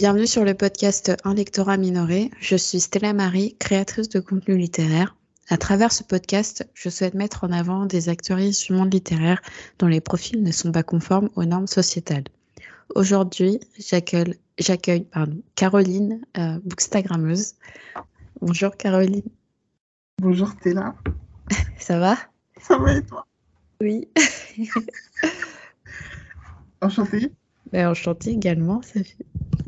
Bienvenue sur le podcast Un lectorat minoré. Je suis Stella Marie, créatrice de contenu littéraire. À travers ce podcast, je souhaite mettre en avant des actrices du monde littéraire dont les profils ne sont pas conformes aux normes sociétales. Aujourd'hui, j'accueille Caroline, euh, bookstagrammeuse. Bonjour Caroline. Bonjour Stella. Ça va? Ça va et toi? Oui. Enchantée. Ben, enchantée également. Ça fait...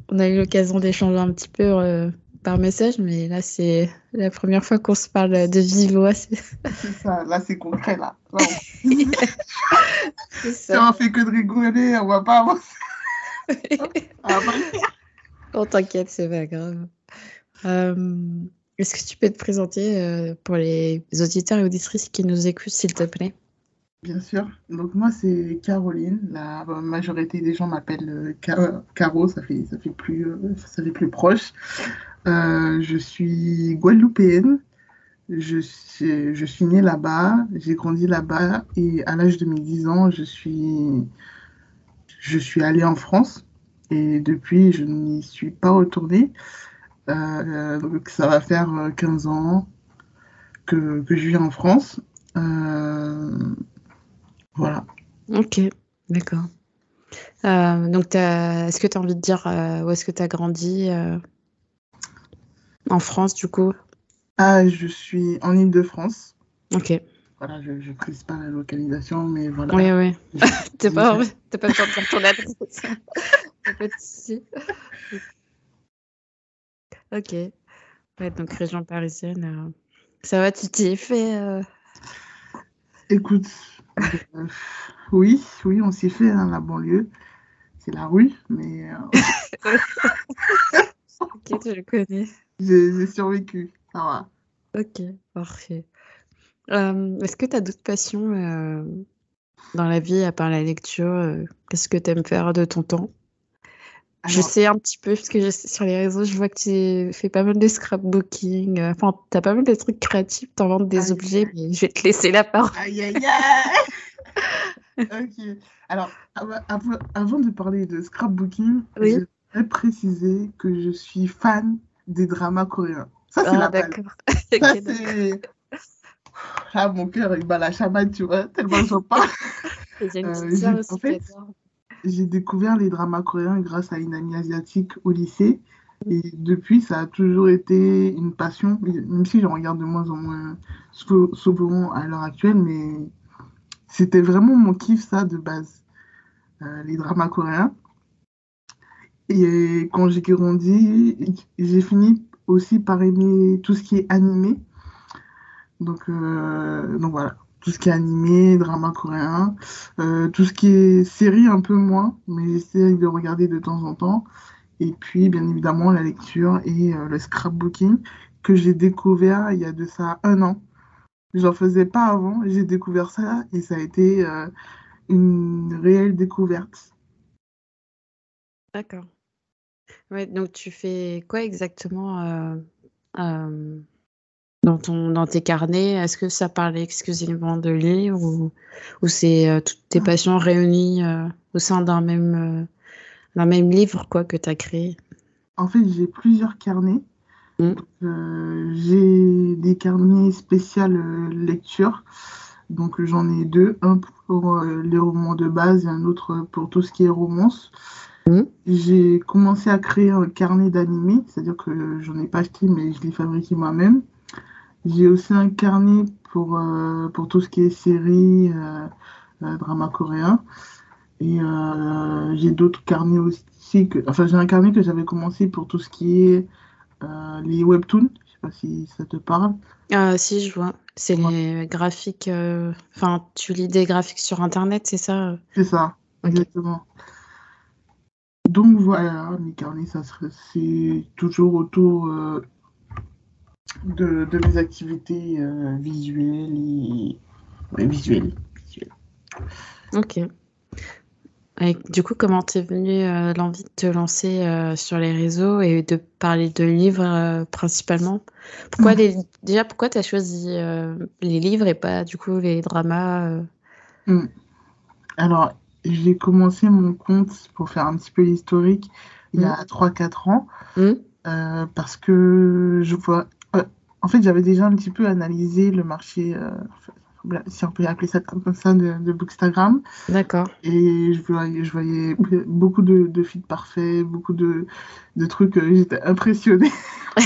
On a eu l'occasion d'échanger un petit peu euh, par message, mais là, c'est la première fois qu'on se parle de vive voix. C'est ça, là, c'est concret, là. là on... On fait que de rigoler, on va pas avancer. on t'inquiète, c'est pas grave. Euh, Est-ce que tu peux te présenter euh, pour les auditeurs et auditrices qui nous écoutent, s'il te plaît? Bien sûr. Donc moi c'est Caroline. La majorité des gens m'appellent euh, Caro. Ça fait ça fait plus euh, ça fait plus proche. Euh, je suis guadeloupéenne. Je suis, je suis née là-bas. J'ai grandi là-bas et à l'âge de mes 10 ans, je suis je suis allée en France et depuis je n'y suis pas retournée. donc ça va faire 15 ans que, que je vis en France. Euh, voilà. Ok, d'accord. Euh, donc, est-ce que tu as envie de dire euh, où est-ce que tu as grandi euh, en France, du coup? Ah, je suis en Ile-de-France. Ok. Voilà, je ne précise pas la localisation, mais voilà. Oui, oui. Tu n'as pas, pas besoin de faire ton adresse. pas de Ok. Ouais, donc région parisienne. Ça va, tu t'y es fait Écoute, euh, oui, oui, on s'y fait, hein, la banlieue. C'est la rue, mais. Euh, ok, je le connais. J'ai survécu, ça va. Ok, parfait. Euh, est-ce que tu as d'autres passions dans la vie à part la lecture Qu'est-ce que tu aimes faire de ton temps? Je sais un petit peu, parce que je sur les réseaux, je vois que tu fais pas mal de scrapbooking. Enfin, tu as pas mal de trucs créatifs, tu inventes des objets, mais je vais te laisser la parole. Aïe, aïe, aïe ok. Alors, avant, de parler de scrapbooking, je voudrais préciser que je suis fan des dramas coréens. Ça, c'est ah, la d'accord. Ça, c'est... Ah, mon cœur, il bat la chamade, tu vois, tellement j'en parle. Euh, en fait, j'ai découvert les dramas coréens grâce à une amie asiatique au lycée. Et depuis, ça a toujours été une passion, même si j'en regarde de moins en moins souvent à l'heure actuelle, mais c'était vraiment mon kiff, ça, de base. Euh, les dramas coréens. Et quand j'ai grandi, j'ai fini aussi par aimer tout ce qui est animé. Donc, euh, donc voilà, tout ce qui est animé, drama coréen, euh, tout ce qui est série un peu moins, mais j'essaie de regarder de temps en temps. Et puis, bien évidemment, la lecture et le scrapbooking que j'ai découvert il y a de ça un an. J'en faisais pas avant, j'ai découvert ça et ça a été euh, une réelle découverte. D'accord. Ouais, donc tu fais quoi exactement euh, euh, dans, ton, dans tes carnets Est-ce que ça parle exclusivement de livres ou, ou c'est toutes tes ah. passions réunies au sein d'un même, d'un même livre quoi, que tu as créé? En fait, j'ai plusieurs carnets. Mm. Euh, j'ai des carnets spéciaux euh, lecture. Donc j'en ai deux, un pour euh, les romans de base et un autre pour tout ce qui est romance. Mm. J'ai commencé à créer un carnet d'animé, c'est-à-dire que j'en ai pas acheté mais je l'ai fabriqué moi-même. J'ai aussi un carnet pour, pour tout ce qui est série, drama coréen. Et j'ai d'autres carnets aussi. Que, enfin, j'ai un carnet que j'avais commencé pour tout ce qui est euh, les webtoons. Je sais pas si ça te parle. Ah, si, je vois. C'est les graphiques. Euh, enfin, tu lis des graphiques sur Internet, c'est ça C'est ça, exactement. Donc voilà, mes carnets, ça c'est toujours autour euh, de, de, mes activités visuelles et visuelles. Ok du coup, comment t'es venue euh, l'envie de te lancer euh, sur les réseaux et de parler de livres euh, principalement? Pourquoi les... déjà pourquoi t'as choisi les livres et pas du coup les dramas hmm. Alors j'ai commencé mon compte pour faire un petit peu l'historique il y a 3-4 ans, mmh. parce que je vois. En fait, j'avais déjà un petit peu analysé le marché si on peut appeler ça comme ça, de, de Bookstagram. D'accord. Et je voyais, je voyais beaucoup de, de feeds parfaits, beaucoup de, de trucs, euh, j'étais impressionnée.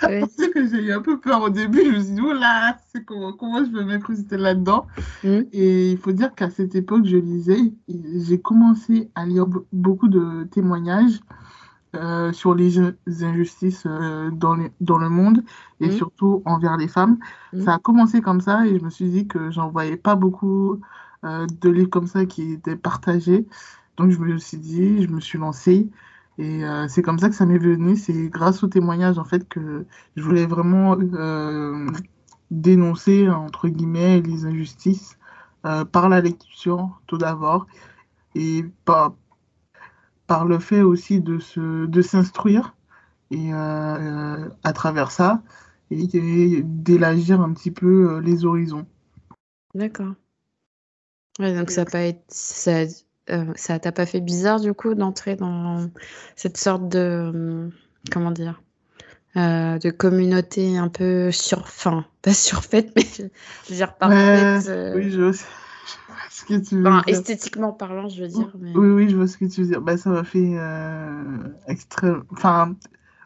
C'est que j'ai eu un peu peur au début, je me suis dit, oh là, comment, comment je vais m'incruster là-dedans? Mm. Et il faut dire qu'à cette époque, je lisais, j'ai commencé à lire beaucoup de témoignages euh, sur les injustices euh, dans, dans le monde et mmh. surtout envers les femmes. Mmh. Ça a commencé comme ça et je me suis dit que j'en voyais pas beaucoup euh, de livres comme ça qui étaient partagés. Donc je me suis dit, je me suis lancée et c'est comme ça que ça m'est venu. C'est grâce aux témoignages en fait que je voulais vraiment dénoncer entre guillemets les injustices par la lecture tout d'abord et pas par le fait aussi de se de s'instruire et euh, à travers ça et, d'élargir un petit peu euh, les horizons. D'accord. donc ça pas ça euh, ça t'a pas fait bizarre du coup d'entrer dans cette sorte de comment dire de communauté un peu sur enfin pas surfaite mais je veux dire parfaite. oui, je esthétiquement parlant, je veux dire. Oui, oui, je vois ce que tu veux dire. Bah, ça m'a fait euh, extrême. Enfin,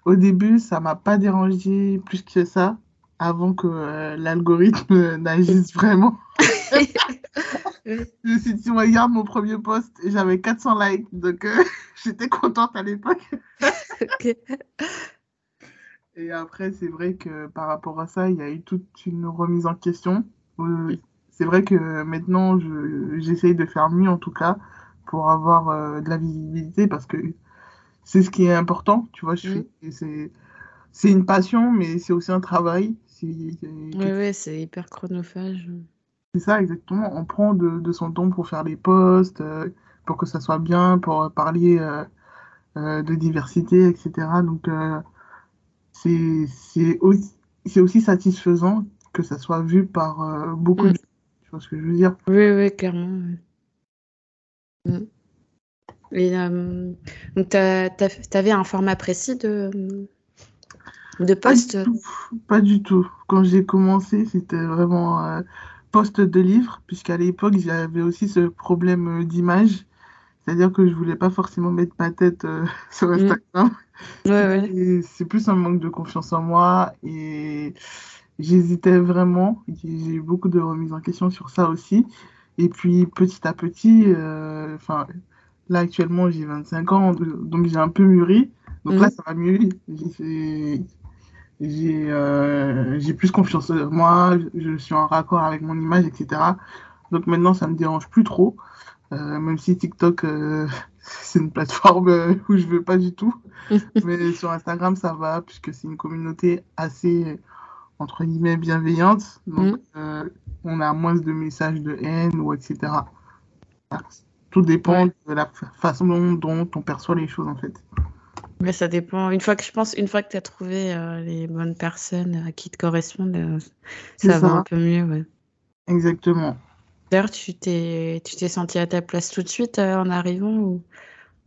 au début, ça m'a pas dérangé plus que ça, avant que euh, l'algorithme n'agisse vraiment. si tu regardes mon premier post, j'avais 400 likes, donc euh, j'étais contente à l'époque. Et après, c'est vrai que par rapport à ça, il y a eu toute une remise en question c'est vrai que maintenant, j'essaye de faire mieux en tout cas pour avoir euh, de la visibilité parce que c'est ce qui est important, tu vois. C'est une passion, mais c'est aussi un travail. Oui, ouais, c'est hyper chronophage. C'est ça, exactement. On prend de, son temps pour faire les posts, euh, pour que ça soit bien, pour parler euh, de diversité, etc. Donc, c'est aussi, aussi satisfaisant que ça soit vu par beaucoup mm. de tu vois ce que je veux dire? Oui, oui, clairement. Mm. Et euh, donc, tu avais un format précis de, de poste? pas du, tout. Quand j'ai commencé, c'était vraiment euh, poste de livre, puisqu'à l'époque, j'avais aussi ce problème euh, d'image. C'est-à-dire que je voulais pas forcément mettre ma tête sur mm. Instagram. Ouais, ouais. C'est plus un manque de confiance en moi. Et J'hésitais vraiment. J'ai eu beaucoup de remises en question sur ça aussi. Et puis petit à petit, euh, là actuellement j'ai 25 ans, donc j'ai un peu mûri. Donc là mhm. ça va mieux. Euh, j'ai plus confiance en moi, je suis en raccord avec mon image, etc. Donc maintenant ça me dérange plus trop. Euh, même si TikTok c'est une plateforme où je veux pas du tout. Mais sur Instagram ça va puisque c'est une communauté assez entre guillemets bienveillante. Donc, mm. euh, on a moins de messages de haine ou etc. Tout dépend de la façon dont, on perçoit les choses en fait. Mais ça dépend. Une fois que je pense, une fois que tu as trouvé euh, les bonnes personnes à qui te correspondent, euh, ça, va un peu mieux. Ouais. Exactement. D'ailleurs, tu t'es, tu t'es senti à ta place tout de suite en arrivant ou...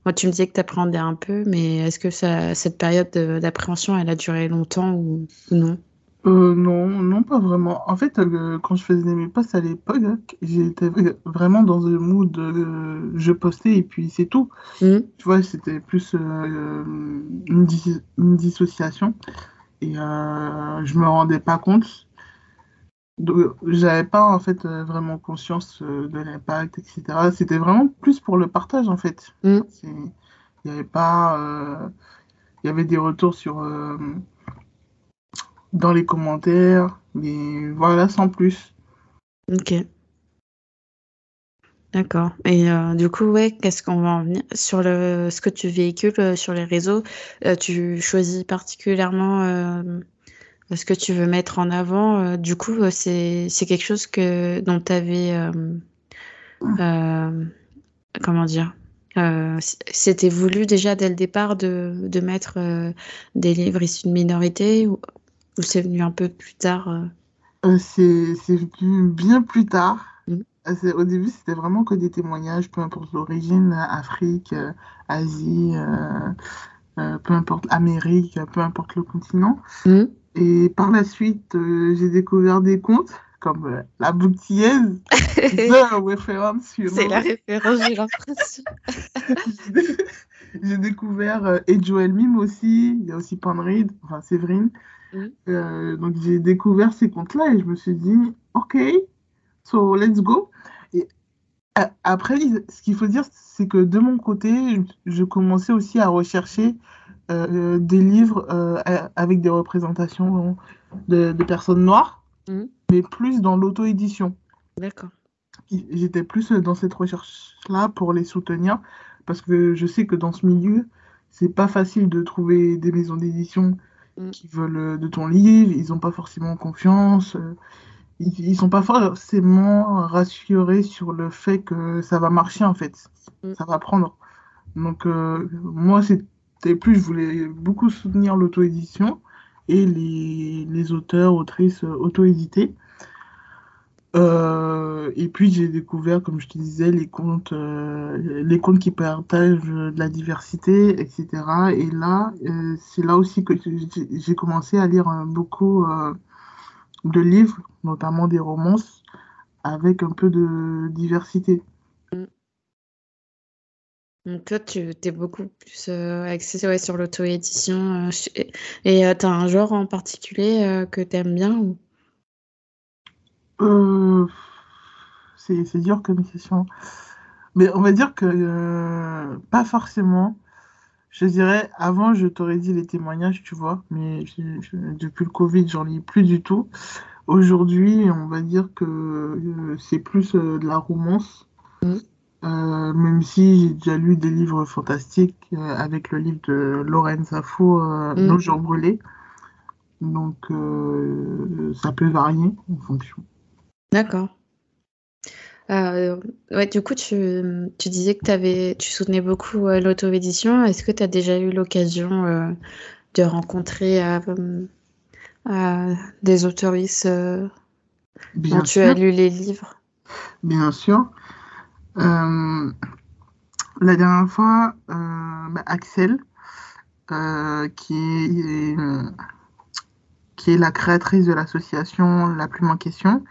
Moi, tu me disais que tu appréhendais un peu, mais est-ce que ça, cette période d'appréhension, elle a duré longtemps ou non? Euh, non, non, pas vraiment. En fait, euh, quand je faisais mes posts à l'époque, j'étais vraiment dans un mood euh, je postais et puis c'est tout. Mmh. Tu vois, c'était plus une, dissociation et je me rendais pas compte. J'avais pas en fait vraiment conscience de l'impact, etc. C'était vraiment plus pour le partage en fait. Mmh. Il avait pas. Il y avait des retours sur dans les commentaires, mais voilà, sans plus. Ok. D'accord. Et euh, du coup, ouais, qu'est-ce qu'on va en venir sur le ce que tu véhicules euh, sur les réseaux euh, Tu choisis particulièrement ce que tu veux mettre en avant. du coup, c'est quelque chose que dont tu avais comment dire C'était voulu déjà dès le départ de, de mettre des livres issus de minorités ou c'est venu un peu plus tard euh? Euh, C'est venu bien plus tard. Mmh. Au début, c'était vraiment que des témoignages, peu importe l'origine, Afrique, Asie, peu importe Amérique, peu importe le continent. Mmh. Et par la suite, j'ai découvert des comptes comme la référence C'est la référence, j'ai l'impression. j'ai découvert euh, et Joel Mime aussi, il y a aussi Panreed, enfin Séverine. Euh, donc j'ai découvert ces comptes-là et je me suis dit, ok, so let's go. Et après, ce qu'il faut dire, c'est que de mon côté, je, commençais aussi à rechercher euh, des livres avec des représentations de, personnes noires, mm. mais plus dans l'auto-édition. D'accord. J'étais plus dans cette recherche-là pour les soutenir parce que je sais que dans ce milieu, c'est pas facile de trouver des maisons d'édition mm. qui veulent euh, de ton livre, ils n'ont pas forcément confiance, euh, ils, ne sont pas forcément rassurés sur le fait que ça va marcher en fait, mm. ça va prendre. Donc euh, moi, c'était plus, je voulais beaucoup soutenir l'auto-édition et les, les auteurs, autrices auto-édités. Euh, et puis j'ai découvert, comme je te disais, les comptes, euh, les comptes qui partagent de la diversité, etc. Et là, euh, c'est là aussi que j'ai commencé à lire beaucoup de livres, notamment des romances, avec un peu de diversité. Mm. Donc toi, tu es beaucoup plus axé sur l'auto-édition. et tu as un genre en particulier que tu aimes bien ou... Euh, c'est dur comme question. Mais on va dire que euh, pas forcément. Je dirais, avant, je t'aurais dit les témoignages, tu vois, mais depuis le Covid, j'en lis plus du tout. Aujourd'hui, on va dire que euh, c'est plus de la romance. Mm. même si j'ai déjà lu des livres fantastiques avec le livre de Lorraine Safo, mm. Nos jours brûlés. Donc, ça peut varier en fonction. D'accord. Euh, ouais, du coup, tu, tu disais que avais, tu soutenais beaucoup euh, l'auto-édition. Est-ce que tu as déjà eu l'occasion euh, de rencontrer des autoristes dont tu as lu les livres? Bien sûr. la dernière fois, bah, Axel, qui est, qui est la créatrice de l'association La Plume en question,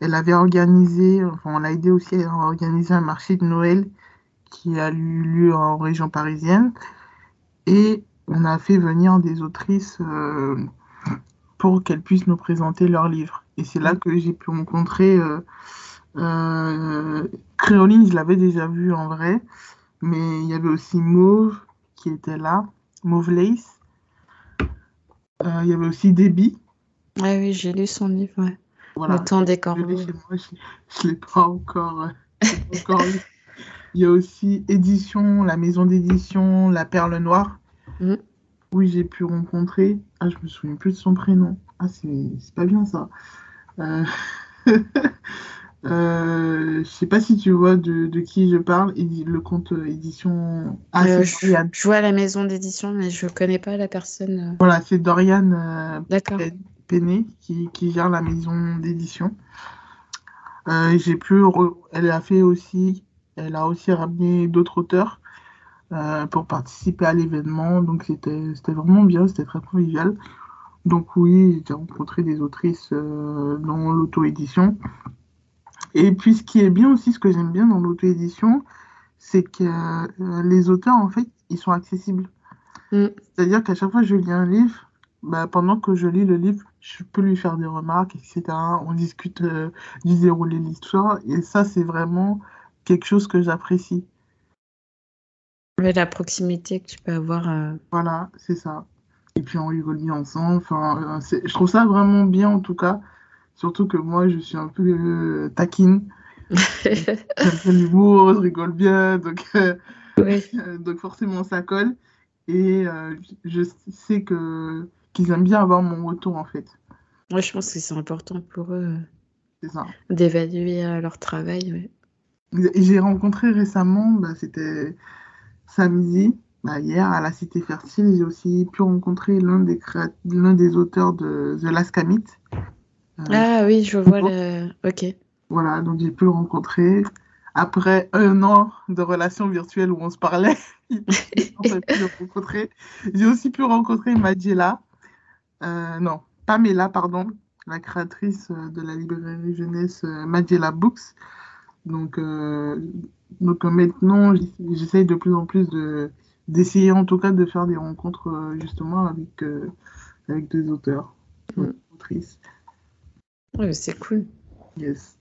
elle avait organisé, on l'a aidé aussi à organiser un marché de Noël qui a eu lieu en région parisienne. Et on a fait venir des autrices euh, pour qu'elles puissent nous présenter leurs livres. Et c'est là que j'ai pu rencontrer euh, euh, Créoline, je l'avais déjà vu en vrai, mais il y avait aussi Mauve qui était là, Mauve Lace. il y avait aussi Debbie. Ah oui, j'ai lu son livre. Le temps des corps. Je ne l'ai pas encore, euh, encore lu. Il y a aussi Édition, la maison d'édition La Perle Noire. Mm. Oui, j'ai pu rencontrer. Ah, je me souviens plus de son prénom. Ah, c'est pas bien ça. Euh... euh... je sais pas si tu vois de, de qui je parle. Le compte euh, édition. Ah, euh, je, vois la maison d'édition, mais je connais pas la personne. Voilà, c'est Dorian. D'accord qui, gère la maison d'édition. Euh, j'ai pu, elle a fait aussi, elle a aussi ramené d'autres auteurs euh, pour participer à l'événement, donc c'était vraiment bien, c'était très convivial. Donc oui, j'ai rencontré des autrices euh, dans l'auto-édition. Et puis ce qui est bien aussi, ce que j'aime bien dans l'auto-édition, c'est que les auteurs, en fait, ils sont accessibles. Mm. C'est-à-dire qu'à chaque fois que je lis un livre, bah, pendant que je lis le livre, je peux lui faire des remarques, etc. On discute euh, du déroulé de l'histoire. Et ça, c'est vraiment quelque chose que j'apprécie. La proximité que tu peux avoir. Euh, voilà, c'est ça. Et puis on rigole bien ensemble. Enfin, euh, je trouve ça vraiment bien en tout cas. Surtout que moi, je suis un peu taquine. J'aime l'humour, je rigole bien. Donc, donc forcément, ça colle. Et je sais que qu'ils aiment bien avoir mon retour en fait. Moi, je pense que c'est important pour eux d'évaluer euh, leur travail. J'ai rencontré récemment, bah, c'était samedi, bah, hier à la Cité Fertile, j'ai aussi pu rencontrer l'un des, l'un des auteurs de The Last Camite. Euh, ah oui, je vois le. Ok. Voilà, donc j'ai pu le rencontrer. Après un an de relation virtuelle où on se parlait, j'ai aussi pu rencontrer Madjela. Euh, non, Pamela, pardon, la créatrice de la librairie jeunesse euh, Madjela Books. Donc, euh, donc maintenant, j'essaye de plus en plus de d'essayer en tout cas de faire des rencontres euh, justement avec, euh, avec des auteurs, mm. autrices. c'est cool. Yes.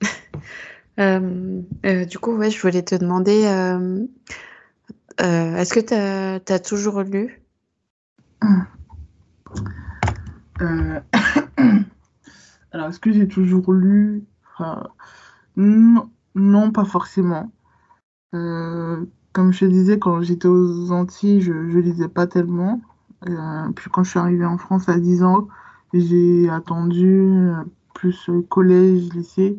du coup, ouais, je voulais te demander, est-ce que tu as, toujours lu? Alors, est-ce que j'ai toujours lu? Non, non, pas forcément. Euh, comme je te disais, quand j'étais aux Antilles, je, ne lisais pas tellement. Euh, puis quand je suis arrivée en France à 10 ans, j'ai attendu euh, plus collège, lycée,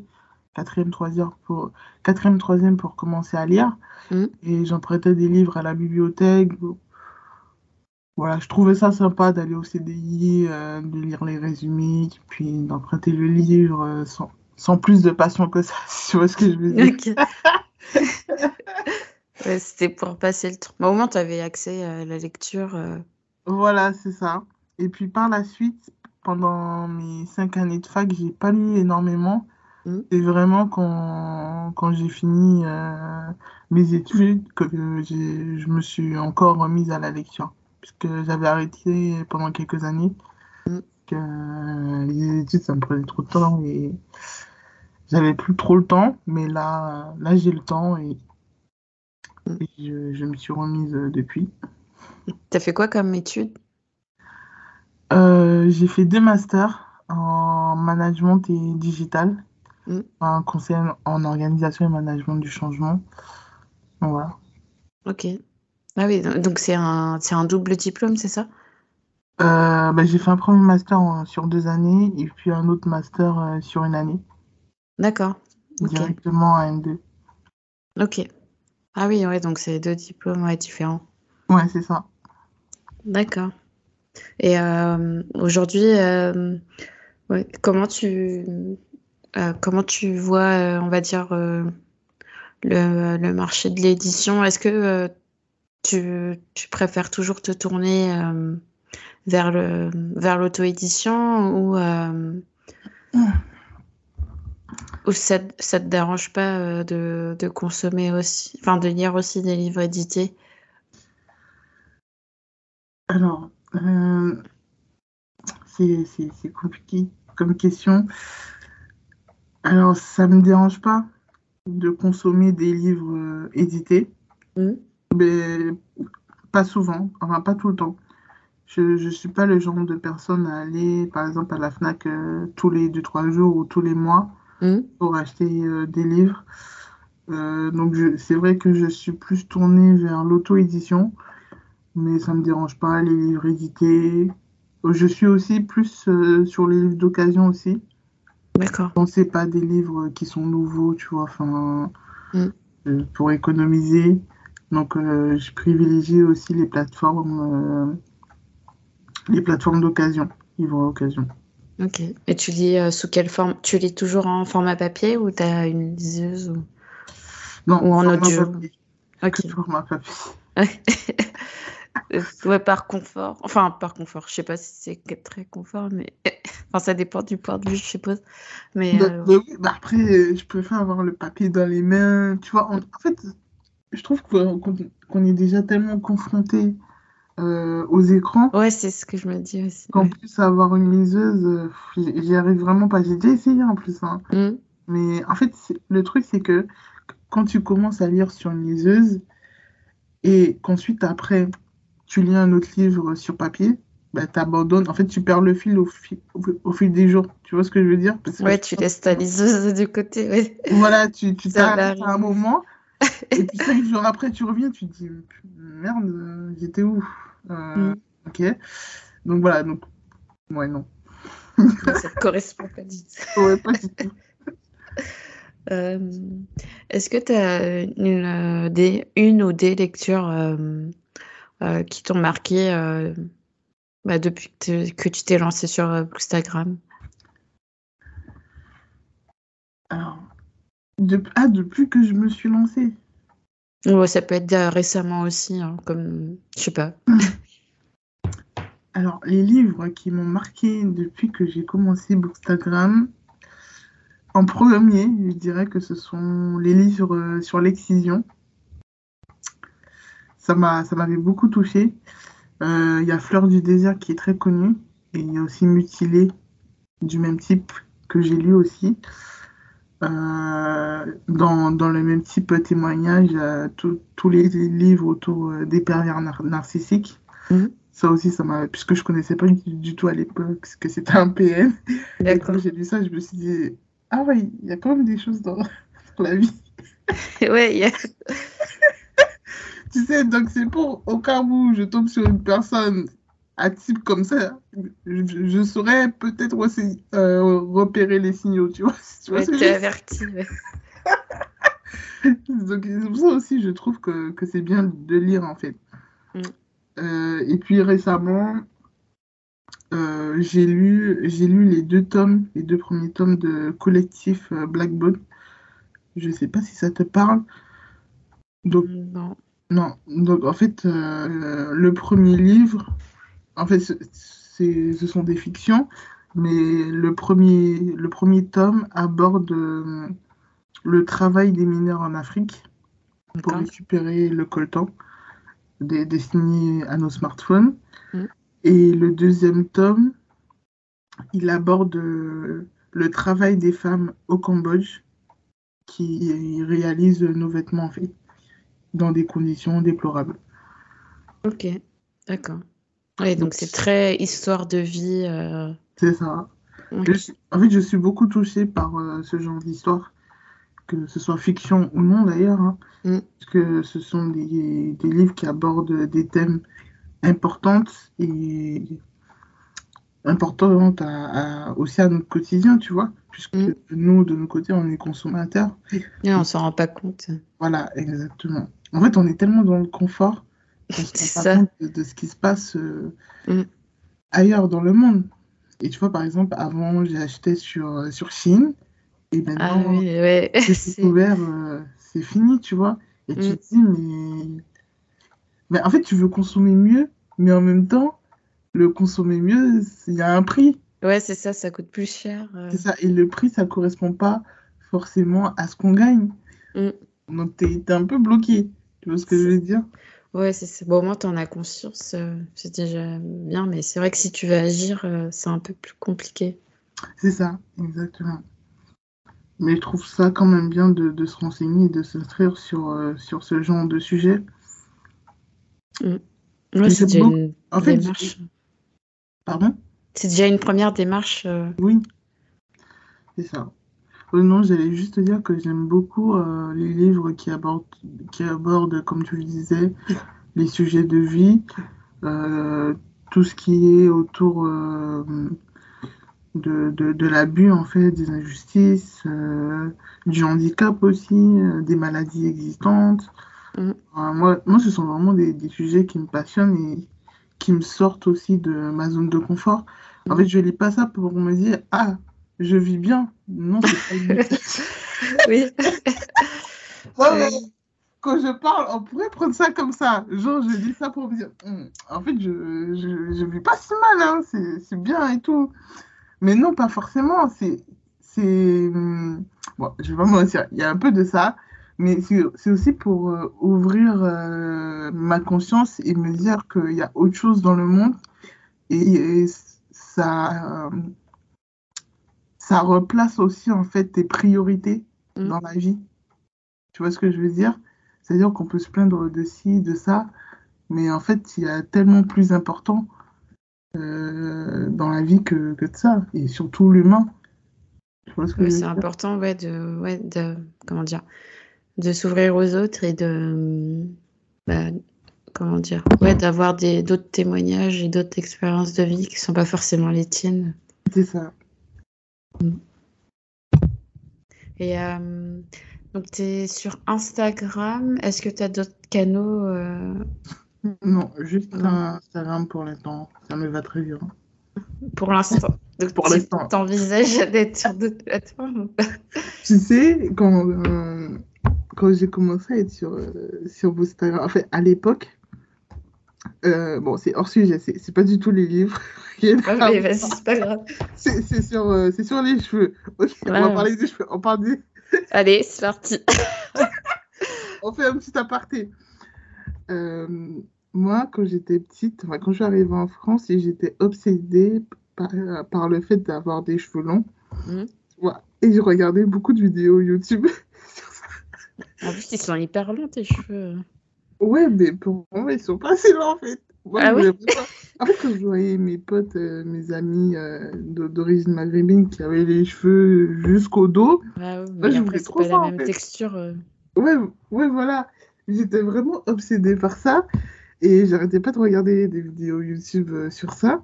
quatrième, troisième pour, quatrième, troisième pour commencer à lire. Mmh. Et j'empruntais des livres à la bibliothèque. Voilà, je trouvais ça sympa d'aller au CDI, de lire les résumés, puis d'emprunter le livre sans, sans plus de passion que ça, si tu vois ce que je veux dire. C'était pour passer le temps. au moins, tu avais accès à la lecture. Euh. Voilà, c'est ça. Et puis par la suite, pendant mes cinq années de fac, j'ai pas lu énormément. Mmh. Et vraiment, quand, quand j'ai fini euh, mes études, que je me suis encore remise à la lecture. Puisque j'avais arrêté pendant quelques années. Mmh. Que les études, ça me prenait trop de temps. Et j'avais plus trop le temps, mais là, là j'ai le temps et, mm. je, me suis remise euh, depuis. T'as fait quoi comme études euh, J'ai fait deux masters en management et digital, mm. un conseil en organisation et management du changement. Voilà. Ok. Ah oui, donc c'est un, un double diplôme, c'est ça? Euh, bah, J'ai fait un premier master sur deux années et puis un autre master sur une année. D'accord. Directement à N2. Ok. Ah oui, ouais, donc c'est deux diplômes différents. Ouais, c'est ça. D'accord. Et euh, aujourd'hui, euh, comment tu euh, comment tu vois, on va dire, le, marché de l'édition? Est-ce que tu, tu, préfères toujours te tourner vers le vers l'auto-édition ou ou ça, ça te dérange pas euh, de, de, consommer aussi, enfin de lire aussi des livres édités? Alors, euh, c'est compliqué comme question. Alors, ça me dérange pas de consommer des livres euh, édités, mmh. Mais pas souvent, enfin pas tout le temps. Je ne suis pas le genre de personne à aller, par exemple, à la FNAC tous les 2-3 jours ou tous les mois Mmh. pour acheter euh, des livres. Euh, donc c'est vrai que je suis plus tournée vers l'auto-édition, mais ça ne me dérange pas les livres édités. Je suis aussi plus euh, sur les livres d'occasion aussi. D'accord. C'est pas des livres qui sont nouveaux, tu vois, enfin mmh. pour économiser. Donc je privilégie aussi les plateformes, les plateformes d'occasion, livres d'occasion. Ok. Et tu lis euh, sous quelle forme? Tu lis toujours en format papier ou tu as une liseuse ou... Non, ou en audio? Ok. Format papier. ouais, par confort. Enfin, par confort. Je sais pas si c'est très confort, mais enfin, ça dépend du point de vue, je suppose. Mais, bah, euh, bah oui, bah après, euh, je préfère avoir le papier dans les mains. Tu vois, en, fait, je trouve qu'on est déjà tellement confronté euh, aux écrans. Ouais, c'est ce que je me dis aussi. Qu'en plus, avoir une liseuse, euh, j'y arrive vraiment pas. J'ai déjà essayé en plus. Hein. Mm. Mais en fait, le truc, c'est que quand tu commences à lire sur une liseuse et qu'ensuite, après, tu lis un autre livre sur papier, bah, tu abandonnes. En fait, tu perds le fil au, fil au, fil des jours. Tu vois ce que je veux dire? Ouais, tu laisses ta liseuse de côté. Ouais. Voilà, tu t'arrêtes à un moment et puis cinq jours après, tu reviens, tu te dis merde, j'étais où euh, mm. Ok. Donc voilà, donc ouais, non. Ça ne correspond pas du tout. Ouais, pas du tout. Euh, est-ce que tu as une, euh, des, une ou des lectures qui t'ont marqué bah, depuis que, que tu t'es lancé sur Instagram? Alors, ah, depuis que je me suis lancée. Ouais, ça peut être récemment aussi, hein, comme je sais pas. Alors, les livres qui m'ont marqué depuis que j'ai commencé Bookstagram, en premier, je dirais que ce sont les livres sur l'excision. Ça m'avait beaucoup touché. Euh, il y a Fleur du désert qui est très connue. Et il y a aussi Mutilé du même type que j'ai lu aussi. Euh, dans, le même type témoignage, tous les livres autour euh, des pervers narcissiques. Mhm. Ça aussi, ça m'a. Puisque je connaissais pas du, tout à l'époque que c'était un PN. Et quand j'ai lu ça, je me suis dit Ah ouais, il y a quand même des choses dans, la vie. ouais, il y a. tu sais, donc c'est pour au cas où je tombe sur une personne à type comme ça, je, saurais peut-être aussi euh, repérer les signaux, tu vois. Tu vois ouais, averti. Donc, c'est pour ça aussi, je trouve que, que c'est bien de lire, en fait. Mm. Euh, et puis récemment, euh, j'ai lu, j'ai lu les deux tomes, les deux premiers tomes de collectif Blackbone. Je sais pas si ça te parle. Donc, non. Non, donc en fait, le premier livre, en fait, ce sont des fictions, mais le premier, le premier tome aborde euh, le travail des mineurs en Afrique pour récupérer le coltan destiné à nos smartphones. Mm. Et le deuxième tome, il aborde euh, le travail des femmes au Cambodge qui réalisent nos vêtements en fait, dans des conditions déplorables. Ok, d'accord. Oui, donc c'est très histoire de vie. Euh. C'est ça. en fait, je suis beaucoup touchée par euh, ce genre d'histoire, que ce soit fiction ou non d'ailleurs, hein, mm. parce que ce sont des, des, livres qui abordent des thèmes importants et importantes à, aussi à notre quotidien, tu vois, puisque mm. nous, de nos côtés, on est consommateurs. Et on s'en rend pas compte. Voilà, exactement. En fait, on est tellement dans le confort de, ce qui se passe euh, mm. ailleurs dans le monde. Et tu vois, par exemple, avant, j'ai acheté sur, euh, sur Chine. Et maintenant, ah c'est ouvert, euh, c'est fini, tu vois. Et tu mm. te dis, mais... mais en fait, tu veux consommer mieux, mais en même temps, le consommer mieux, il y a un prix. Ouais, c'est ça, ça coûte plus cher. C'est ça, et le prix, ça correspond pas forcément à ce qu'on gagne. Mm. Donc, tu es, un peu bloqué. Tu vois ce que je veux dire? Ouais, c'est bon, au moins tu en as conscience, euh, c'est déjà bien, mais c'est vrai que si tu veux agir, euh, c'est un peu plus compliqué. C'est ça, exactement. Mais je trouve ça quand même bien de, se renseigner et de s'inscrire sur, euh, sur ce genre de sujet. Mm. c'est déjà une en fait, démarche. Pardon? C'est déjà une première démarche. Oui, c'est ça. Non, j'allais juste dire que j'aime beaucoup les livres qui abordent, qui abordent, comme tu le disais, les sujets de vie, euh, tout ce qui est autour euh, de, de, l'abus, en fait, des injustices, euh, du handicap aussi, des maladies existantes. Mm. moi, moi, ce sont vraiment des, des, sujets qui me passionnent et qui me sortent aussi de ma zone de confort. En fait, je ne lis pas ça pour me dire, ah, je vis bien. Non, c'est pas Oui. quand je parle, on pourrait prendre ça comme ça. Genre, je dis ça pour me dire, hum, en fait, je, je, je, vis pas si mal, hein, c'est bien et tout. Mais non, pas forcément. C'est. c'est hum, Bon, je vais pas mentir, il y a un peu de ça. Mais c'est aussi pour euh, ouvrir euh, ma conscience et me dire qu'il y a autre chose dans le monde. Et, ça, ça replace aussi, en fait, tes priorités mmh. dans la vie. Tu vois ce que je veux dire? C'est-à-dire qu'on peut se plaindre de ci, de ça, mais en fait, il y a tellement plus important euh, dans la vie que, que, de ça, et surtout l'humain. c'est important, ouais, de, ouais, de, comment dire, de s'ouvrir aux autres et de, bah, comment dire, ouais, d'avoir d'autres témoignages et d'autres expériences de vie qui sont pas forcément les tiennes. C'est ça. Et euh, donc, tu es sur Instagram. Est-ce que tu as d'autres canaux euh? Non, juste Instagram pour l'instant. Ça me va très bien. Pour l'instant. Donc, pour l'instant. T'envisages d'être sur d'autres plateformes Tu sais, quand, euh, quand j'ai commencé à être sur, sur Instagram, en fait, à l'époque, euh, bon, c'est hors sujet, c'est pas du tout les livres. Ah, mais vas-y, c'est pas grave. C'est sur, euh, sur les cheveux. On va parler des cheveux. On parle des... Allez, c'est parti. on fait un petit aparté. Euh, moi, quand j'étais petite, enfin, quand je suis arrivée en France, j'étais obsédée par, par, le fait d'avoir des cheveux longs. Mmh. Et je regardais beaucoup de vidéos YouTube. en plus, ils sont hyper longs, tes cheveux. Ouais, mais pour moi, ils sont pas assez longs en fait. ah ouais En fait, quand je voyais mes potes, euh, mes amis euh, d'origine maghrébine qui avaient les cheveux jusqu'au dos, ah ouais, je voulais trop pas ça, la même texture. Euh. Ouais, ouais, voilà. J'étais vraiment obsédée par ça et j'arrêtais pas de regarder des vidéos YouTube sur ça.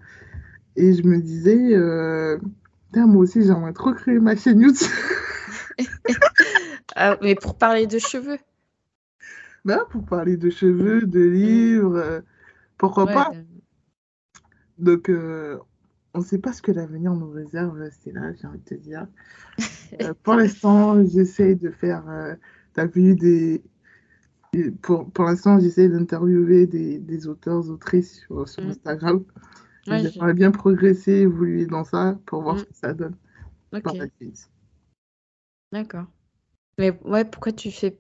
Et je me disais, moi aussi, j'aimerais trop créer ma chaîne YouTube. ah, mais pour parler de cheveux pour parler de cheveux, de livres, euh, pourquoi pas? Donc, euh, on ne sait pas ce que l'avenir nous réserve, c'est là, j'ai envie de te dire. Euh, pour l'instant, j'essaie de faire, t'as vu, des... Pour, pour l'instant, j'essaie d'interviewer des, des, auteurs, autrices sur, sur mm. Instagram. J'aimerais bien progresser, évoluer dans ça pour voir mm. ce que ça donne D'accord. Mais ouais, pourquoi tu fais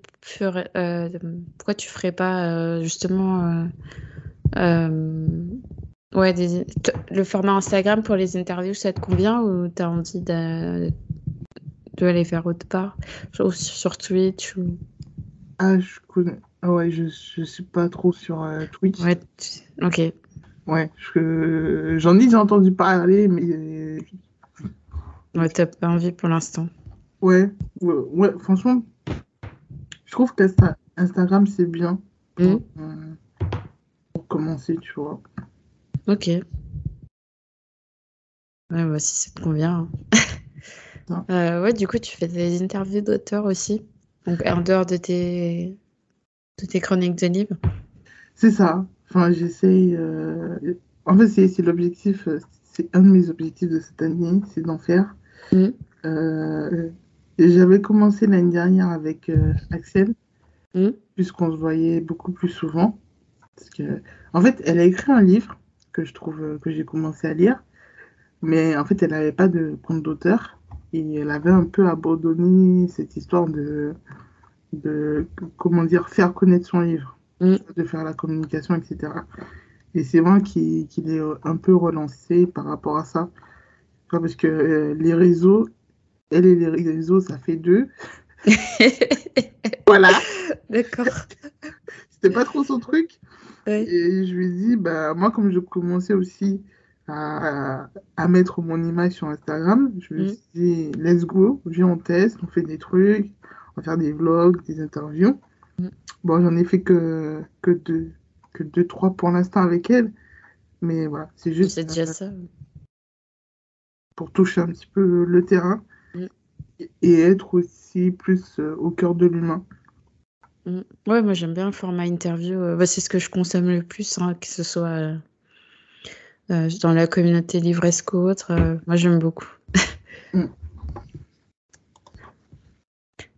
euh, pourquoi tu ferais pas euh, justement euh, ouais le format Instagram pour les interviews ça te convient ou tu as envie de, de aller faire autre part sur, sur Twitch ou? Ah je connais ah ouais je, je suis pas trop sur Twitch. Ouais, ok. Ouais, j'en ai déjà entendu parler mais Ouais, t'as pas envie pour l'instant. Ouais, ouais, franchement, je trouve que Instagram, c'est bien pour, hmm. euh, pour, commencer, tu vois. Ok. Ouais, bah, si ça te convient. Hein. euh, ouais, du coup, tu fais des interviews d'auteurs aussi. Donc, en dehors de tes, de tes chroniques de livres. C'est ça. Enfin, j'essaye. Euh... En fait, c'est l'objectif, c'est un de mes objectifs de cette année, c'est d'en faire. Euh, j'avais commencé l'année dernière avec euh, Axel, mm. puisqu'on se voyait beaucoup plus souvent. Parce que, en fait, elle a écrit un livre que je trouve euh, que j'ai commencé à lire, mais en fait, elle n'avait pas de compte d'auteur et elle avait un peu abandonné cette histoire de, de comment dire, faire connaître son livre, mm. de faire la communication, etc. Et c'est moi qui, qui l'ai un peu relancé par rapport à ça. Parce que euh, les réseaux, elle et les réseaux, ça fait deux. voilà. D'accord. C'était pas trop son truc. Et je lui ai dit, bah, moi, comme je commençais aussi à, à, mettre mon image sur Instagram, je lui ai mm. dit, let's go, viens, on teste, on fait des trucs, on va faire des vlogs, des interviews. Mm. Bon, j'en ai fait que, que, deux, que deux, trois pour l'instant avec elle. Mais voilà, c'est juste. C'est déjà ça. Pour toucher un petit peu le terrain et être aussi plus euh, au cœur de l'humain. Mm. Ouais, moi j'aime bien le format interview. Euh, bah, c'est ce que je consomme le plus, hein, que ce soit euh, dans la communauté livresque ou autre. moi j'aime beaucoup. Mm.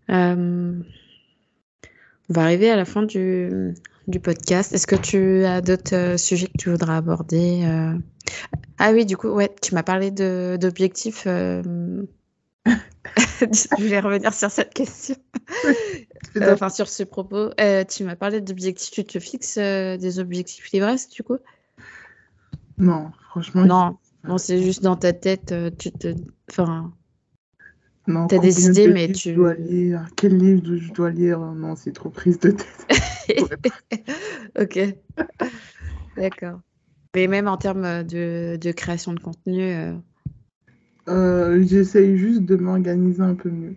on va arriver à la fin du, du podcast. Est-ce que tu as d'autres sujets que tu voudras aborder Ah oui, du coup, ouais, tu m'as parlé d'objectifs je vais revenir sur cette question. enfin, sur ce propos. Euh, tu m'as parlé d'objectifs. Tu te fixes euh, des objectifs livresques, du coup? Non, franchement. Non, non c'est juste dans ta tête. Euh, tu te. Enfin. Non, as des idées, mais tu. Dois lire? Quel livre je dois lire? Non, c'est trop prise de tête. ok. D'accord. Mais même en termes de, de création de contenu, euh, j'essaye juste de m'organiser un peu mieux.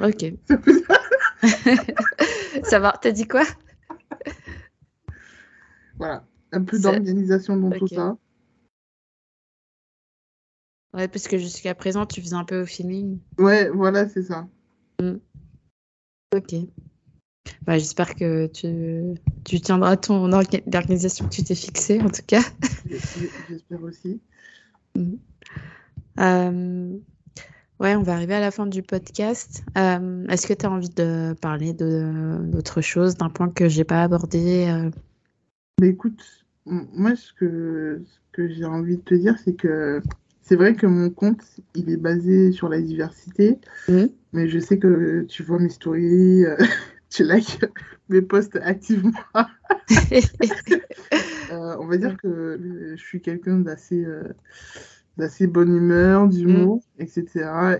Ok. Ça va, t'as dit quoi? Voilà, un peu d'organisation dans tout ça. Ouais, parce que jusqu'à présent, tu faisais un peu au feeling. Ouais, voilà, c'est ça. Mm. Ok. Bah, J'espère que tu, tu tiendras ton organisation que tu t'es fixée, en tout cas. J'espère aussi. Mm. Ouais, on va arriver à la fin du podcast. Est-ce que tu as envie de parler d'autre chose, d'un point que j'ai pas abordé Mais écoute, moi, ce que, ce que j'ai envie de te dire, c'est que c'est vrai que mon compte, il est basé sur la diversité, mmh. mais je sais que tu vois mes stories, euh, tu likes mes posts activement. Euh, on va dire que je suis quelqu'un d'assez euh, d'assez bonne humeur, d'humour, mmh. etc.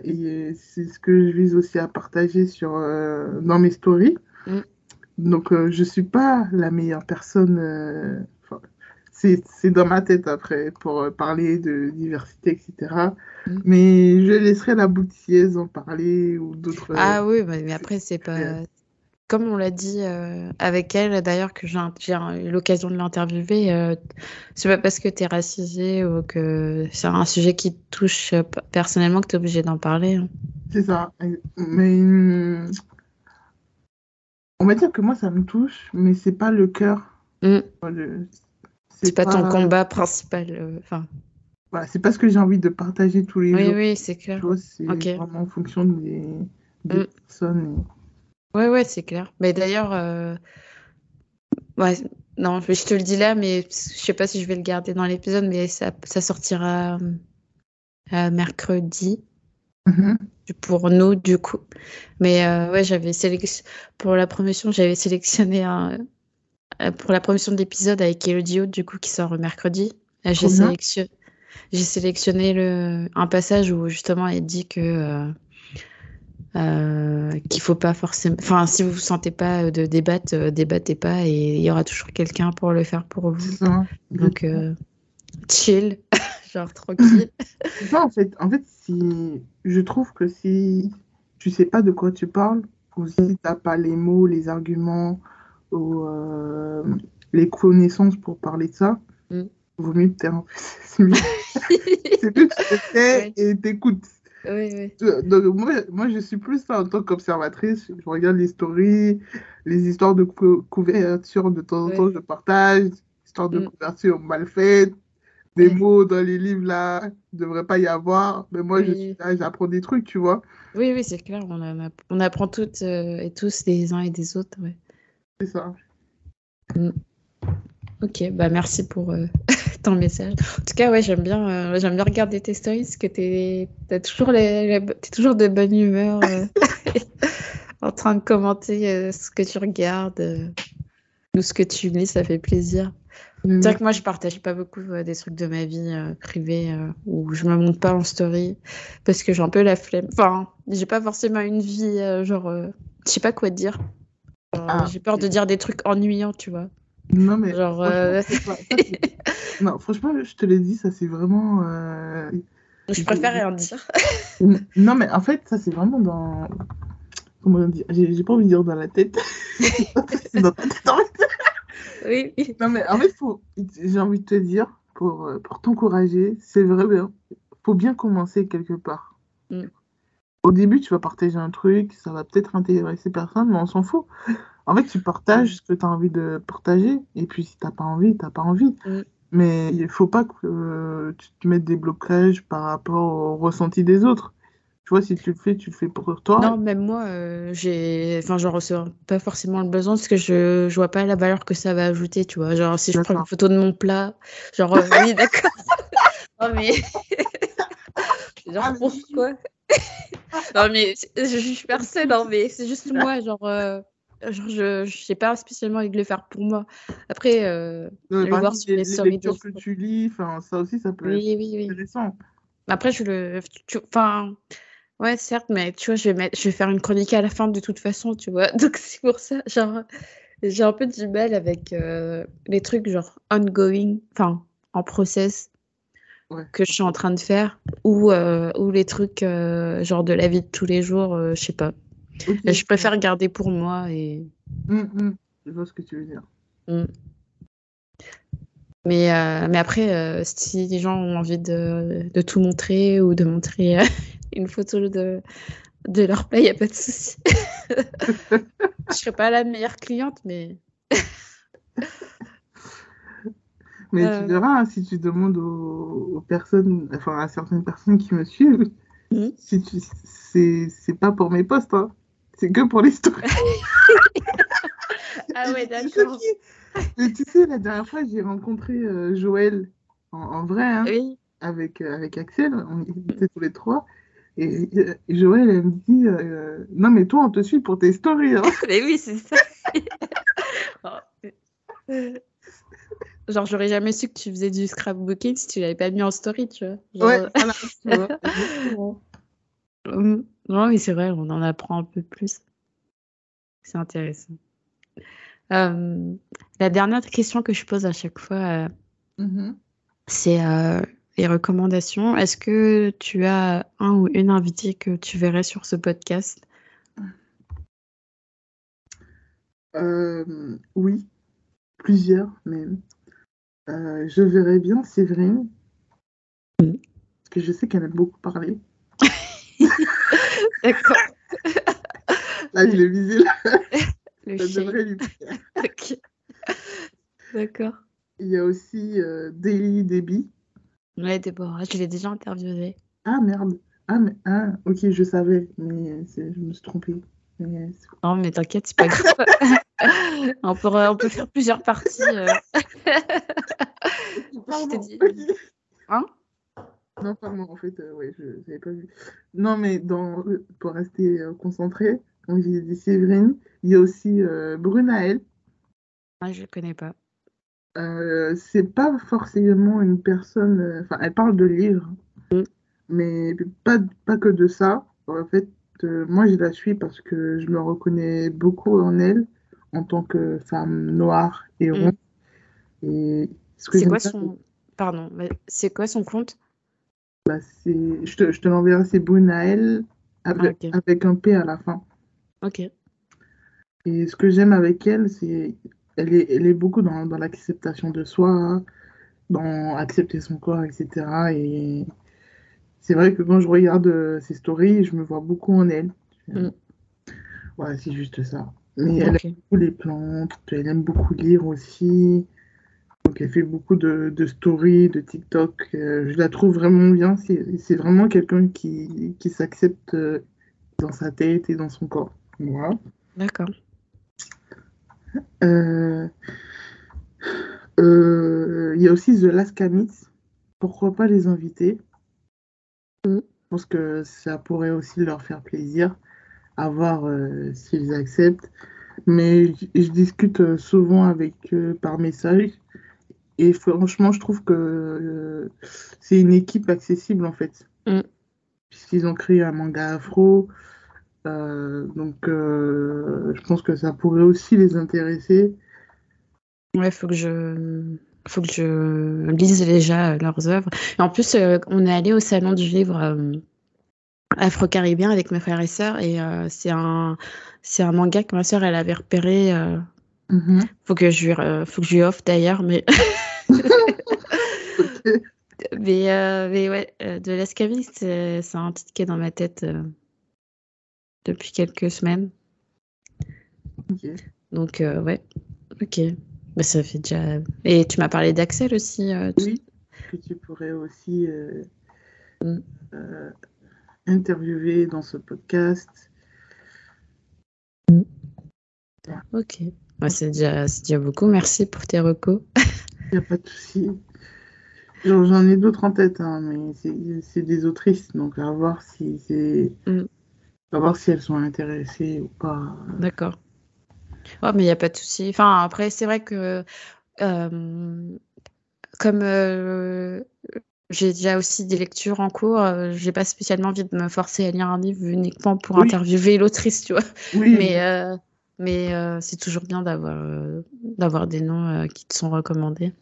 Et c'est ce que je vise aussi à partager sur, dans mes stories. Mmh. Donc, je ne suis pas la meilleure personne c'est dans ma tête après pour euh, parler de diversité, etc. Mm. Mais je laisserai la boutillaise en parler ou d'autres. Ah oui, mais après, c'est pas. Comme on l'a dit euh, avec elle, d'ailleurs, que j'ai eu l'occasion de l'interviewer, euh, c'est pas parce que tu es racisé ou que c'est un sujet qui te touche personnellement que tu es obligé d'en parler. Hein. C'est ça. Mais on va dire que moi, ça me touche, mais c'est pas le cœur. Mm. C'est pas, ton combat principal. Euh, enfin. Voilà, c'est pas ce que j'ai envie de partager tous les jours. Oui, oui, c'est clair. C'est vraiment en fonction des, des mm. personnes. Oui, Ouais, ouais, c'est clair. Mais d'ailleurs, euh... ouais, non, je te le dis là, mais je sais pas si je vais le garder dans l'épisode, mais ça, ça sortira euh, mercredi. Mm-hmm. Pour nous, du coup. Mais euh, ouais, j'avais sélectionné pour la promotion, j'avais sélectionné un, euh, pour la promotion de l'épisode avec Elodie du coup, qui sort mercredi. Euh, j'ai sélectionné, j'ai sélectionné le, un passage où justement elle dit que euh, euh, qu'il faut pas forcément. Enfin, si vous vous sentez pas de débattre, débattez pas et il y aura toujours quelqu'un pour le faire pour vous. Donc, chill, genre tranquille. ça, en fait. En fait, si je trouve que si tu sais pas de quoi tu parles, ou si tu n'as pas les mots, les arguments, ou euh, les connaissances pour parler de ça, mm. vaut mieux te taire. C'est mieux. c'est que tu te tais et t'écoutes. Oui, oui. Donc, moi, moi, je suis plus en tant qu'observatrice. Je regarde les stories, les histoires de couverture de temps en temps, je partage, histoires de mm. couverture mal faites, des mots dans les livres là, il ne devrait pas y avoir. Mais moi, j'apprends des trucs, tu vois. Oui, oui, c'est clair. On, on, apprend toutes euh, et tous des uns et des autres. Ouais. C'est ça. Mm. Ok, bah merci pour euh, ton message. En tout cas, ouais, j'aime bien, euh, j'aime bien regarder tes stories parce que t'es, as toujours les, toujours de bonne humeur, euh, en train de commenter ce que tu regardes ou ce que tu lis, ça fait plaisir. Mm. C'est vrai que moi, je partage pas beaucoup des trucs de ma vie privée où je me montre pas en story parce que j'ai un peu la flemme. Enfin, j'ai pas forcément une vie genre, je sais pas quoi dire. Ah, j'ai peur de dire des trucs ennuyants, tu vois. Non, mais. Genre. Euh, non, franchement, je te l'ai dit, ça c'est vraiment. Euh, je préfère rien dire. non, mais en fait, ça c'est vraiment dans. Comment dire J'ai pas envie de dire dans la tête. c'est dans ta tête en fait. Oui, oui. Non, mais en fait, faut... j'ai envie de te dire, pour, euh, pour t'encourager, c'est vrai, bien. faut bien commencer quelque part. Mm. Au début, tu vas partager un truc, ça va peut-être intéresser personne, mais on s'en fout. En fait, tu partages ce que tu as envie de partager, et puis si tu n'as pas envie, tu n'as pas envie. Mm. Mais il ne faut pas que tu te mettes des blocages par rapport au ressenti des autres. Tu vois, si tu le fais, tu le fais pour toi. Non, même moi, euh, j'ai, enfin, j'en ressens pas forcément le besoin parce que je, je vois pas la valeur que ça va ajouter, tu vois. Genre, si je prends une photo de mon plat, genre, euh, oui, d'accord. oh, mais. genre, pourquoi? Non, mais je suis personne, non, mais c'est juste moi, genre, euh, genre je je sais pas spécialement envie de le faire pour moi. Après, euh, le voir sur les, les lectures que tu lis, ça aussi, ça peut oui, être oui, oui. intéressant. Après, je le. Enfin, ouais, certes, mais tu vois, je vais, mettre, je vais faire une chronique à la fin de toute façon, tu vois. Donc, c'est pour ça, genre, j'ai un peu du mal avec euh, les trucs, genre, ongoing, enfin, en process que je suis en train de faire ou, euh, ou les trucs euh, genre de la vie de tous les jours, euh, je sais pas. Je préfère garder pour moi et. Hum, hum. Je vois ce que tu veux dire. Hum. Mais, mais après, si les gens ont envie de, de tout montrer ou de montrer une photo de, de leur paye, il n'y a pas de souci. je serai pas la meilleure cliente, mais. Mais tu euh. verras, hein, si tu demandes aux, personnes, enfin à certaines personnes qui me suivent, hmm. si c'est pas pour mes posts, hein. C'est que pour l'histoire. ah ouais, d'accord. Mais tu sais, la dernière fois, j'ai rencontré euh, Joël en, vrai, hein, oui. avec, euh, avec Axel, on était tous les trois. Et, Joël, elle me dit Non, mais toi, on te suit pour tes stories. Hein. mais oui, c'est ça. Genre, j'aurais jamais su que tu faisais du scrapbooking si tu l'avais pas mis en story, tu vois. Ouais, hum, non, mais c'est vrai, on en apprend un peu plus. C'est intéressant. Euh, la dernière question que je pose à chaque fois, euh, mm-hmm. c'est euh, les recommandations. Est-ce que tu as un ou une invitée que tu verrais sur ce podcast? Oui, plusieurs même. Je verrais bien Séverine. Parce que je sais qu'elle aime beaucoup parler. D'accord. là, je l'ai visé là. Le Ça devrait lui D'accord. Il y a aussi euh, Daily Debbie. Ouais, Déborah, je l'ai déjà interviewée. Ah merde. Ah, mais, ah, ok, je savais, mais je me suis trompée. Non, mais t'inquiète, c'est pas grave. on, peut, on peut faire plusieurs parties. Euh. je dit. Hein? Non, pardon, en fait, euh, ouais, je n'avais pas vu. Non, mais dans, pour rester euh, concentré, donc j'ai dit Séverine, il y a aussi Brunaël. Ah, je ne connais pas. c'est pas forcément une personne. Enfin, elle parle de livres, mm. mais pas, pas que de ça. En fait, moi, je la suis parce que je me reconnais beaucoup en elle en tant que femme noire et mm. ronde. Et c'est quoi son pardon, c'est quoi son compte? Bah, je te, je te l'enverrai, c'est Brunaël avec, ah, avec un P à la fin. Ok. Et ce que j'aime avec elle, c'est elle est, elle est beaucoup dans, dans l'acceptation de soi, dans accepter son corps, etc. Et c'est vrai que quand je regarde euh, ses stories, je me vois beaucoup en elle. Mm. Voilà, c'est juste ça. Mais elle aime beaucoup les plantes, elle aime beaucoup lire aussi. Donc elle fait beaucoup de, stories, de TikTok. Euh, je la trouve vraiment bien. C'est vraiment quelqu'un qui, qui s'accepte euh, dans sa tête et dans son corps. Voilà. D'accord. Il y a aussi The Last Pourquoi pas les inviter? Je pense que ça pourrait aussi leur faire plaisir à voir euh, s'ils acceptent. Mais je, discute euh, souvent avec eux par message. Et franchement, je trouve que euh, c'est une équipe accessible en fait. Mm. Puisqu'ils ont créé un manga afro. donc je pense que ça pourrait aussi les intéresser. Ouais, faut que je faut que je lise déjà euh, leurs œuvres. Et en plus, euh, on est allé au salon du livre euh, afro-caribéen avec mes frères et sœurs, et c'est un, c'est un manga que ma sœur elle avait repéré. Mm-hmm. Faut que je lui, faut que je lui offre d'ailleurs, mais. mais, mais ouais, de l'escaviste, c'est, un titre qui est dans ma tête depuis quelques semaines. Donc ouais, ok. Bah, ça fait déjà. Et tu m'as parlé d'Axel aussi. Euh, oui, que tu pourrais aussi euh, mm. euh, interviewer dans ce podcast. Mm. Ok. C'est déjà, déjà, beaucoup. Merci pour tes recos. Il n'y a pas de souci. J'en ai d'autres en tête, hein, mais c'est des autrices, donc à voir si c'est. Mm. À voir si elles sont intéressées ou pas. D'accord. Oh, mais il n'y a pas de souci. Enfin, après, c'est vrai que euh, comme euh, j'ai déjà aussi des lectures en cours, euh, j'ai pas spécialement envie de me forcer à lire un livre uniquement pour interviewer l'autrice, tu vois. Mais, mais c'est toujours bien d'avoir d'avoir des noms qui te sont recommandés.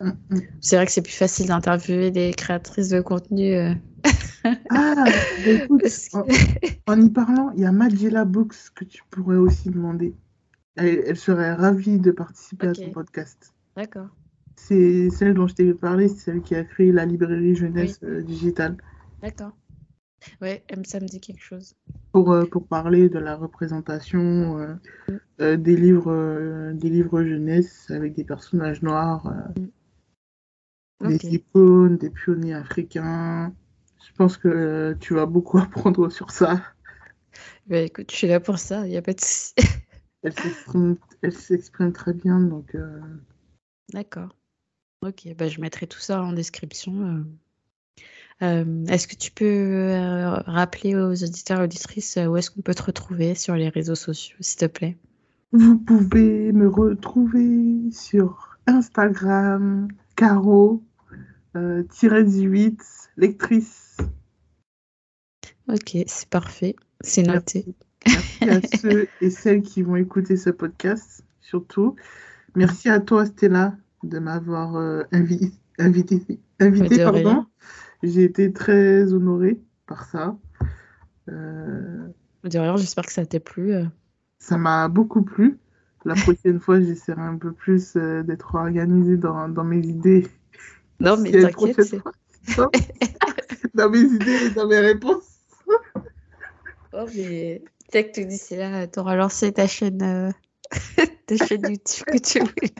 Mm, mm. C'est vrai que c'est plus facile d'interviewer des créatrices de contenu. ah, bah, écoute, en, y parlant, il y a Magella Books que tu pourrais aussi demander. Elle, serait ravie de participer à ton podcast. D'accord. C'est celle dont je t'ai parlé, c'est celle qui a créé la librairie jeunesse euh, digitale. D'accord. Ouais, ça me dit quelque chose. Pour, euh, pour parler de la représentation euh, mm. des, livres, des livres jeunesse avec des personnages noirs. Mm. des icônes, des pionniers africains. Je pense que tu vas beaucoup apprendre sur ça. Bah, écoute, je suis là pour ça, il n'y a pas de souci. elle s'exprime très bien, donc. Euh, D'accord. Ok, bah, je mettrai tout ça en description. Euh. Euh, est-ce que tu peux rappeler aux auditeurs et auditrices où est-ce qu'on peut te retrouver sur les réseaux sociaux, s'il te plaît? Vous pouvez me retrouver sur Instagram, Caro, 18, lectrice. Ok, c'est parfait. C'est noté. Merci à ceux et celles qui vont écouter ce podcast, surtout. Merci à toi, Stella, de m'avoir euh, invité. invité, pardon. J'ai été très honorée par ça. Euh... J'espère que ça t'a plu. Euh. Ça m'a beaucoup plu. La prochaine fois, j'essaierai un peu plus euh, d'être organisée dans, dans, mes idées. Non, mais t'inquiète. dans mes idées et dans mes réponses. Oh, mais peut-être que d'ici là, tu auras lancé ta chaîne, euh... ta chaîne YouTube que tu voulais.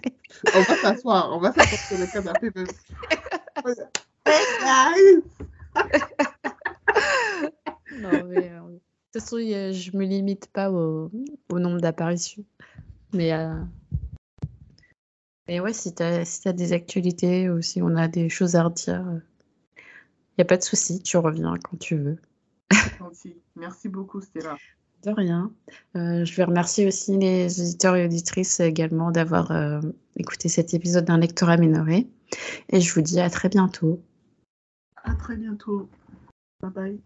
On va s'asseoir, on va s'asseoir sur le canapé. Non, mais euh, de toute façon, je me limite pas au, au nombre d'apparitions. Mais, euh... mais ouais, si tu as, si as des actualités ou si on a des choses à redire, il euh, n'y a pas de souci, tu reviens quand tu veux. Merci beaucoup, Stella. De rien. Euh, je vais remercier aussi les auditeurs et auditrices également d'avoir écouté cet épisode d'un lectorat minoré. Et je vous dis à très bientôt. À très bientôt. Bye bye.